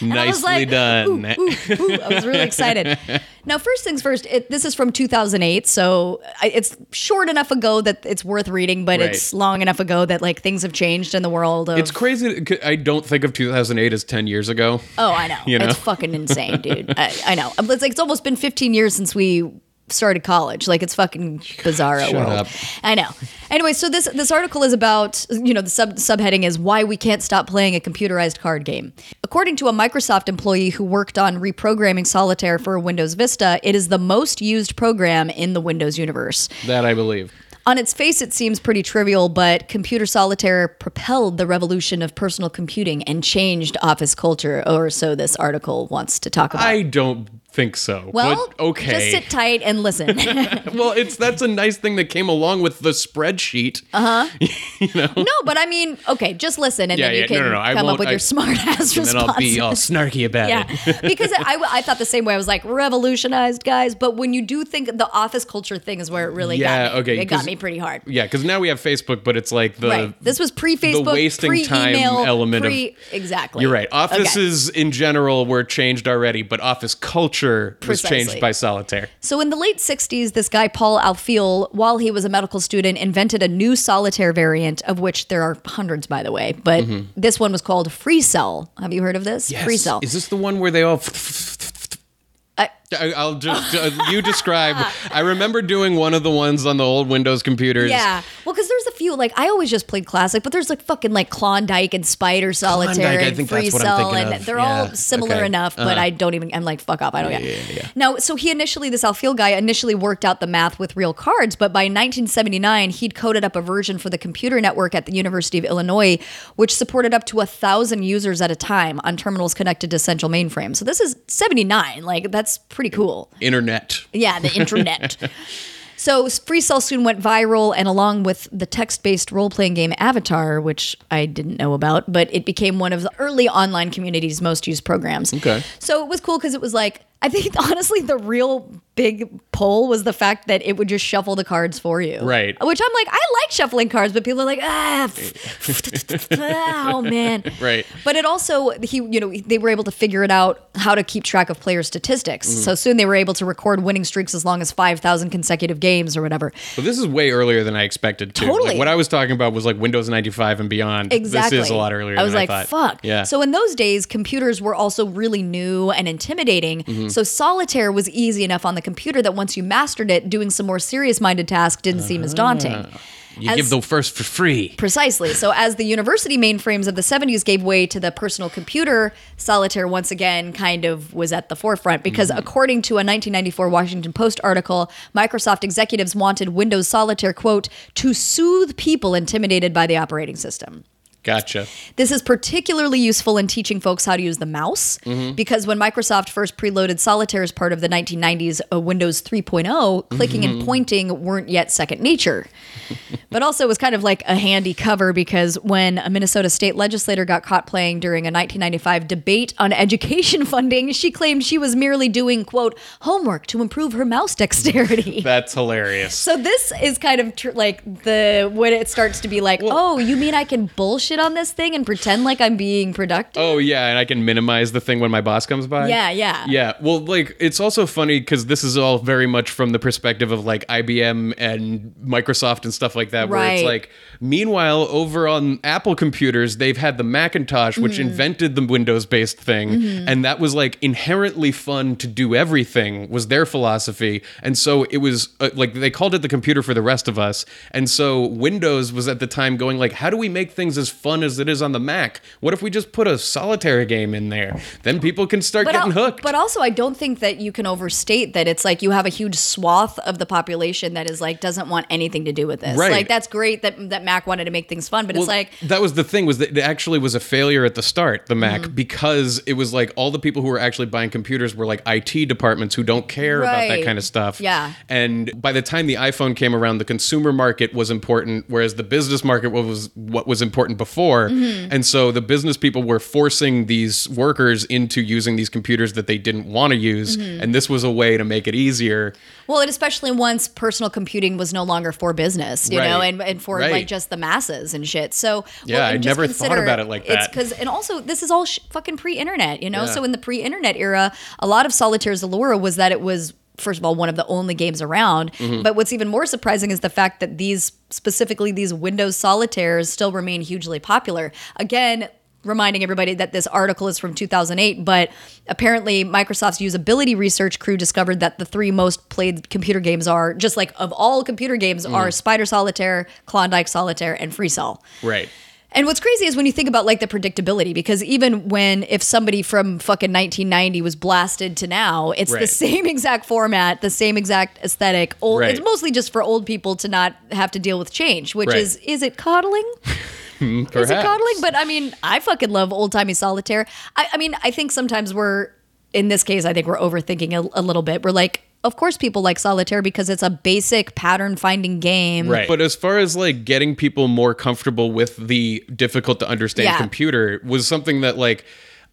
And I was Nicely like, done. "Ooh, ooh, ooh." I was really excited. (laughs) Now, first things first, it, this is from 2008, so I, it's short enough ago that it's worth reading, but Right. it's long enough ago that like things have changed in the world. Of, It's crazy. I don't think of 2008 as 10 years ago. Oh, I know. (laughs) You know? It's fucking insane, dude. (laughs) I, I know. It's like it's almost been 15 years since we started college. Like it's fucking bizarro Shut world. up. I know. Anyway, so this this article is about you know the sub subheading is why we can't stop playing a computerized card game. According to a Microsoft employee who worked on reprogramming Solitaire for Windows Vista, it is the most used program in the Windows universe. That I believe. On its face, it seems pretty trivial, but computer solitaire propelled the revolution of personal computing and changed office culture, or so this article wants to talk about. I don't think so. well, but okay. just sit tight and listen. (laughs) well, it's that's a nice thing that came along with the spreadsheet. Uh, huh. (laughs) you no, but I mean, okay, just listen, and Yeah, then you yeah, can no, no, no, come up with I- your smart (laughs) ass and then I'll be all snarky about Yeah, it. because I, I thought the same way. I was like revolutionized, guys. But when you do think the office culture thing is where it really Yeah, got me. okay, it got me pretty hard. Yeah, because now we have Facebook, but it's like the right. This was pre-Facebook, the wasting time element of- pre- exactly. You're right. Okay. Offices in general were changed already, but office culture was Precisely. changed by solitaire. So in the late 60s, this guy, Paul Alfille, while he was a medical student, invented a new solitaire variant, of which there are hundreds, by the way. But mm-hmm. this one was called Free Cell. Have you heard of this? Free Cell. Is this the one where they all? I- I- I'll just you describe. I remember doing one of the ones on the old Windows computers. Yeah. Well, because there's a few, like, I always just played classic, but there's like fucking like Klondike and Spider Solitaire Klondike, I and think Free that's what I'm Cell, thinking and of. they're Yeah, all similar okay. enough, but Uh-huh. I don't even, I'm like, fuck off. I don't get Now, so he initially, this Alfille guy initially worked out the math with real cards, but by 1979, he'd coded up a version for the computer network at the University of Illinois, which supported up to a thousand users at a time on terminals connected to central mainframes. So this is 79. Like, that's pretty cool. Internet. Yeah, the internet. (laughs) So Free Cell soon went viral, and along with the text-based role-playing game Avatar, which I didn't know about, but it became one of the early online community's most used programs. Okay. So it was cool because it was like I think (laughs) honestly the real big pull was the fact that it would just shuffle the cards for you. Right. Which I'm like, I like shuffling cards, but people are like, ah, (laughs) oh man. (laughs) Right. But it also he you know they were able to figure it out how to keep track of player statistics. So soon they were able to record winning streaks as long as five thousand consecutive games or whatever. But this is way earlier than I expected too. Totally. Like, what I was talking about was like Windows 95 and beyond. Exactly. This is a lot earlier. I was like, I fuck. Yeah. So in those days, computers were also really new and intimidating. Mm-hmm. So solitaire was easy enough on the computer that once you mastered it, doing some more serious minded tasks didn't seem as daunting. Ah. you as- give the first for free. Precisely. So, as the university mainframes of the 70s gave way to the personal computer, solitaire once again kind of was at the forefront because, Mm-hmm. according to a 1994 Washington Post article, Microsoft executives wanted Windows Solitaire, quote, to soothe people intimidated by the operating system. Gotcha. This is particularly useful in teaching folks how to use the mouse because when Microsoft first preloaded Solitaire as part of the 1990s uh, Windows 3.0, clicking and pointing weren't yet second nature. But also it was kind of like a handy cover because when a Minnesota state legislator got caught playing during a 1995 debate on education (laughs) funding, she claimed she was merely doing, quote, homework to improve her mouse dexterity. (laughs) That's hilarious. So this is kind of tr- like the when it starts to be like, oh, you mean I can bullshit on this thing and pretend like I'm being productive? Oh yeah, and I can minimize the thing when my boss comes by. Yeah, yeah. Yeah. Well, like it's also funny because this is all very much from the perspective of like IBM and Microsoft and stuff like that. Where it's Right. like, meanwhile, over on Apple computers, they've had the Macintosh, which Mm-hmm. invented the Windows-based thing, and that was like inherently fun to do everything. Was their philosophy, and so it was uh, like they called it the computer for the rest of us. And so Windows was at the time going like, how do we make things as fun as it is on the Mac? What if we just put a solitary game in there? Then people can start getting al- hooked. but also, I don't think that you can overstate that it's like you have a huge swath of the population that is like doesn't want anything to do with this. Right. Like that's great that that Mac wanted to make things fun, but it's like that was the thing was that it actually was a failure at the start the mac Mm-hmm. because it was like all the people who were actually buying computers were like it departments who don't care about that kind of stuff Yeah. and by the time the iphone came around the consumer market was important whereas the business market was what was important before Mm-hmm. and so the business people were forcing these workers into using these computers that they didn't want to use Mm-hmm. and this was a way to make it easier well, and especially once personal computing was no longer for business, you Right. know, Right. and, and for Right. like just the masses and shit. So Yeah, well, I never thought about it like It's that. because, and also this is all sh- fucking pre-internet, you know. Yeah. So in the pre-internet era, a lot of Solitaire's allure was that it was. First of all, one of the only games around. Mm-hmm. But what's even more surprising is the fact that these, specifically these Windows solitaires, still remain hugely popular. Again, reminding everybody that this article is from 2008, but apparently Microsoft's usability research crew discovered that the three most played computer games are just like of all computer games Mm. are Spider Solitaire, Klondike Solitaire, and Free Cell. Right. And what's crazy is when you think about like the predictability, because even when if somebody from fucking 1990 was blasted to now, it's the same exact format, the same exact aesthetic. Old, Right. It's mostly just for old people to not have to deal with change, which Right. is is it coddling? (laughs) (laughs) Is it coddling? But I mean, I fucking love old timey solitaire. I, I mean, I think sometimes we're, in this case, I think we're overthinking a, a little bit. We're like, of course, people like solitaire because it's a basic pattern finding game. Right. But as far as like getting people more comfortable with the difficult to understand Yeah. computer was something that like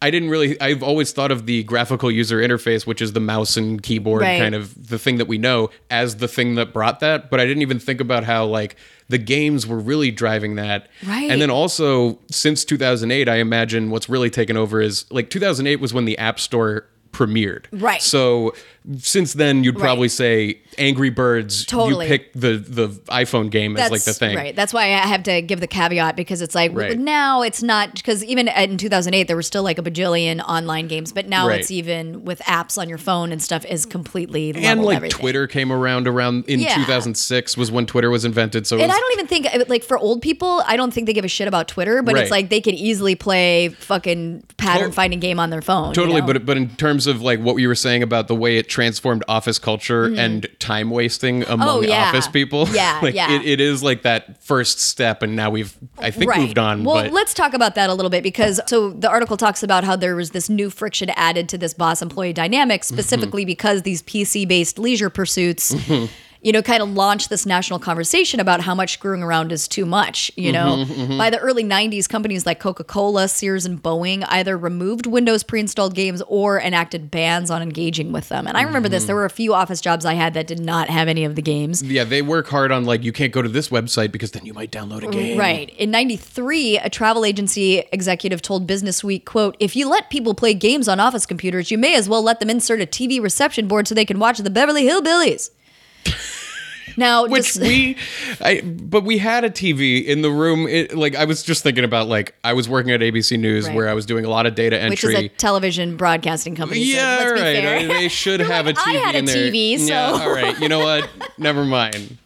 I didn't really I've always thought of the graphical user interface, which is the mouse and keyboard Right. kind of the thing that we know as the thing that brought that, but I didn't even think about how like the games were really driving that. Right. And then also since 2008, I imagine what's really taken over is like 2008 was when the App Store premiered. Right. So since then you'd Right. probably say Angry Birds Totally. you pick the the iPhone game as like the thing. Right. That's why I have to give the caveat because it's like Right. now it's not because even in 2008 there were still like a bajillion online games, but now Right. it's even with apps on your phone and stuff is completely and like everything. Twitter came around around in Yeah. 2006 was when Twitter was invented. So And was, I don't even think uh, like for old people, I don't think they give a shit about Twitter, but it's like they could easily play fucking pattern finding game on their phone. you totally, know? but but in terms of like what you were saying about the way it transformed office culture and time wasting among Mm-hmm. Oh, yeah. office people, Yeah, (laughs) like yeah. It, it is like that first step, and now we've I think right. moved on. Well, but let's talk about that a little bit because so the article talks about how there was this new friction added to this boss employee dynamic, Mm-hmm. specifically because these PC based leisure pursuits. You know, kind of launched this national conversation about how much screwing around is too much. You know, Mm-hmm, by the early 90s, companies like Coca Cola, Sears, and Boeing either removed Windows pre installed games or enacted bans on engaging with them. And I remember Mm-hmm. this. There were a few office jobs I had that did not have any of the games. yeah, they work hard on like you can't go to this website because then you might download a game. Right. In 93, a travel agency executive told Business Week, quote, if you let people play games on office computers, you may as well let them insert a TV reception board so they can watch the Beverly Hillbillies. (laughs) Now, Which just- we, I, but we had a TV in the room. It, like I was just thinking about, like I was working at ABC News Right. where I was doing a lot of data entry, which is a television broadcasting company. so Yeah, let's be right. fair. I- They should (laughs) have like, a TV I had a in there. TV, so Yeah, all right. You know what? (laughs) Never mind.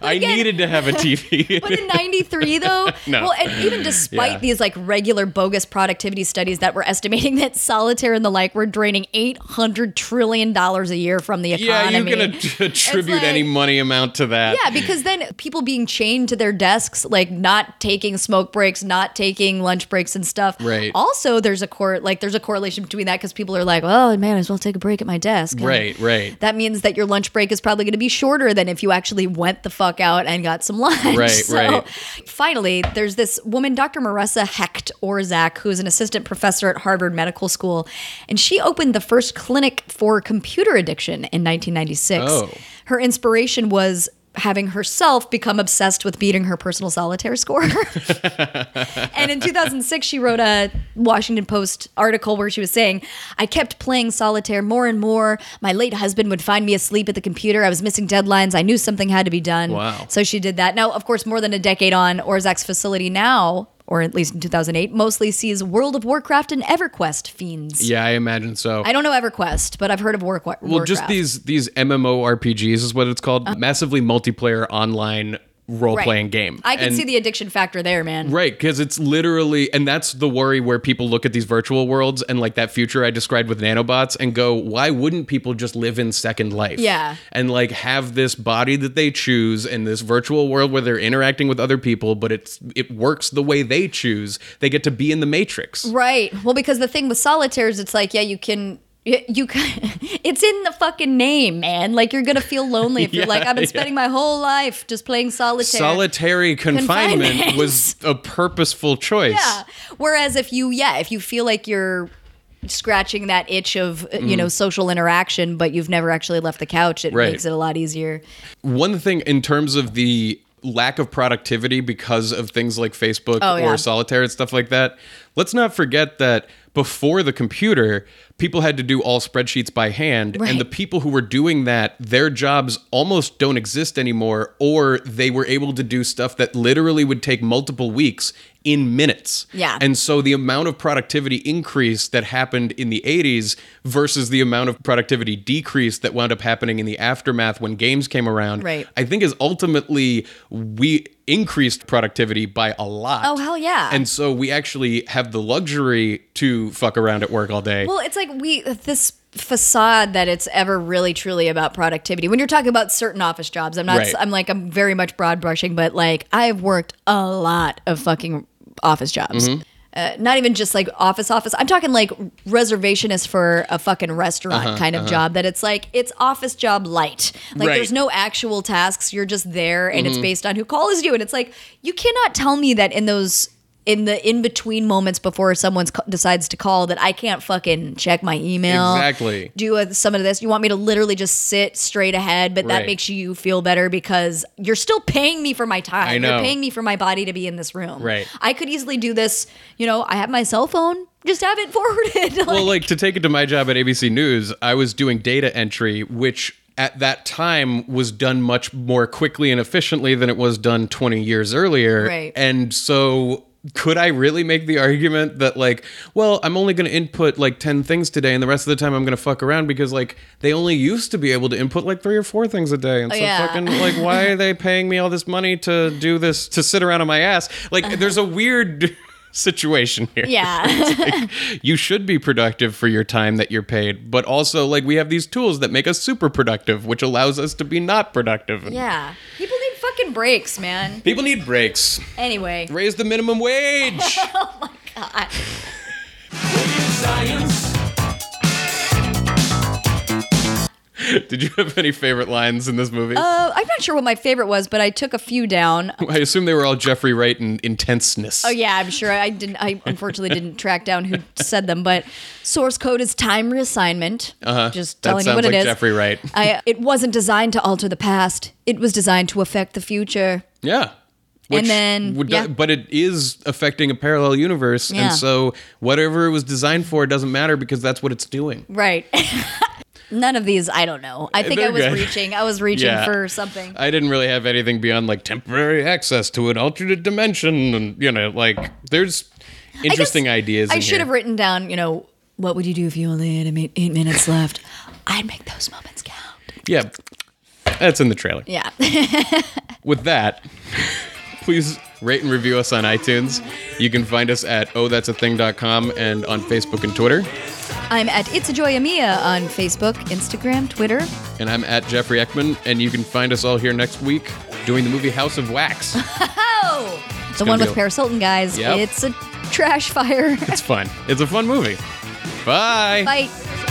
I again- needed to have a TV. (laughs) But in 93, though, (laughs) No. well, and even despite Yeah. these like regular bogus productivity studies that were estimating that solitaire and the like were draining $800 trillion a year from the economy. yeah, economy. you can att- attribute like- any money amount to that. Yeah, because then people being chained to their desks, like not taking smoke breaks, not taking lunch breaks and stuff. Right. Also, there's a cor like there's a correlation between that because people are like, oh man, I as well take a break at my desk. And Right, right. That means that your lunch break is probably going to be shorter than if you actually went the fuck out and got some (laughs) lunch. Right, (laughs) so, right. Finally, there's this woman, Dr. Maressa Hecht Orzack, who's an assistant professor at Harvard Medical School, and she opened the first clinic for computer addiction in 1996. Oh. Her inspiration was having herself become obsessed with beating her personal solitaire score. (laughs) and in 2006, she wrote a Washington Post article where she was saying, I kept playing solitaire more and more. My late husband would find me asleep at the computer. I was missing deadlines. I knew something had to be done. Wow. So she did that. Now, of course, more than a decade on, Orzack's facility now, or at least in 2008, mostly sees World of Warcraft and EverQuest fiends. Yeah, I imagine so. I don't know EverQuest, but I've heard of War- Warcraft. well, just these these MMORPGs is what it's called. Uh-huh. Massively multiplayer online role playing game. I can And- see the addiction factor there, man. Right, because it's literally, and that's the worry where people look at these virtual worlds and like that future I described with nanobots and go, why wouldn't people just live in Second Life? Yeah. And like have this body that they choose in this virtual world where they're interacting with other people, but it's it works the way they choose. They get to be in the Matrix. Right. Well, because the thing with solitaires, it's like, yeah, you can. You (laughs) it's in the fucking name, man. Like you're gonna feel lonely if (laughs) you're Yeah, like, I've been yeah. spending my whole life just playing solitaire. Solitary confinement, Confinement. was a purposeful choice. Yeah. Whereas if you, yeah, if you feel like you're scratching that itch of uh, you know social interaction, but you've never actually left the couch, it Mm. Right. makes it a lot easier. One thing in terms of the lack of productivity because of things like Facebook Oh, yeah. or solitaire and stuff like that. Let's not forget that before the computer, people had to do all spreadsheets by hand. Right. And the people who were doing that, their jobs almost don't exist anymore, or they were able to do stuff that literally would take multiple weeks in minutes. Yeah. And so the amount of productivity increase that happened in the 80s versus the amount of productivity decrease that wound up happening in the aftermath when games came around, Right. I think is ultimately we increased productivity by a lot. Oh, hell yeah. And so we actually have the luxury to fuck around at work all day. Well, it's like we this facade that it's ever really truly about productivity. When you're talking about certain office jobs, I'm not. Right. I'm like I'm very much broad brushing, but like I've worked a lot of fucking office jobs. Mm-hmm. Uh, not even just like office office. I'm talking like reservationist for a fucking restaurant Uh-huh, kind of job that it's like it's office job light. Like Right. there's no actual tasks. You're just there and Mm-hmm. it's based on who calls you and it's like you cannot tell me that in those in the in between moments before someone decides to call that I can't fucking check my email. Exactly. Do a, some of this. You want me to literally just sit straight ahead, but that makes you feel better because you're still paying me for my time. I know. You're paying me for my body to be in this room. Right. I could easily do this. You know, I have my cell phone. Just have it (laughs) forwarded. well, like to take it to my job at ABC News, I was doing data entry, which at that time was done much more quickly and efficiently than it was done 20 years earlier. Right. And so could I really make the argument that like, well, I'm only going to input like 10 things today and the rest of the time I'm going to fuck around because like they only used to be able to input like 3 or 4 things a day and so Oh, yeah. fucking (laughs) like why are they paying me all this money to do this to sit around on my ass? Like there's a weird (laughs) situation here yeah. (laughs) you should be productive for your time that you're paid but also like we have these tools that make us super productive which allows us to be not productive yeah. People fucking breaks, man. people need breaks Anyway. raise the minimum wage (laughs) oh my God. (laughs) did you have any favorite lines in this movie Uh, I'm not sure what my favorite was, but I took a few down. i assume they were all jeffrey wright and intenseness Oh yeah, I'm sure. I didn't. I unfortunately didn't track down who (laughs) said them, but source code is time reassignment. Uh-huh. Just telling you what like it is. Jeffrey Wright. I, it wasn't designed to alter the past. It was designed to affect the future. yeah And then- would- yeah. but it is affecting a parallel universe Yeah. and so whatever it was designed for doesn't matter because that's what it's doing Right. (laughs) None of these. I don't know. I think I They're was good. reaching. I was reaching Yeah. for something. I didn't really have anything beyond like temporary access to an alternate dimension, and you know, like there's I guess interesting ideas. I in should here. have written down. You know, what would you do if you only had eight, eight minutes left? I'd make those moments count. Yeah, that's in the trailer. Yeah. (laughs) With that, please rate and review us on iTunes. You can find us at ohthat'sathing.com and on Facebook and Twitter. I'm at It's a Joy Mia on Facebook, Instagram, Twitter. And I'm at Jeffrey Ekman, and you can find us all here next week doing the movie House of Wax. (laughs) Oh, the one with a- Paris Hilton, guys. Yep. It's a trash fire. it's fun. It's a fun movie. Bye. Bye.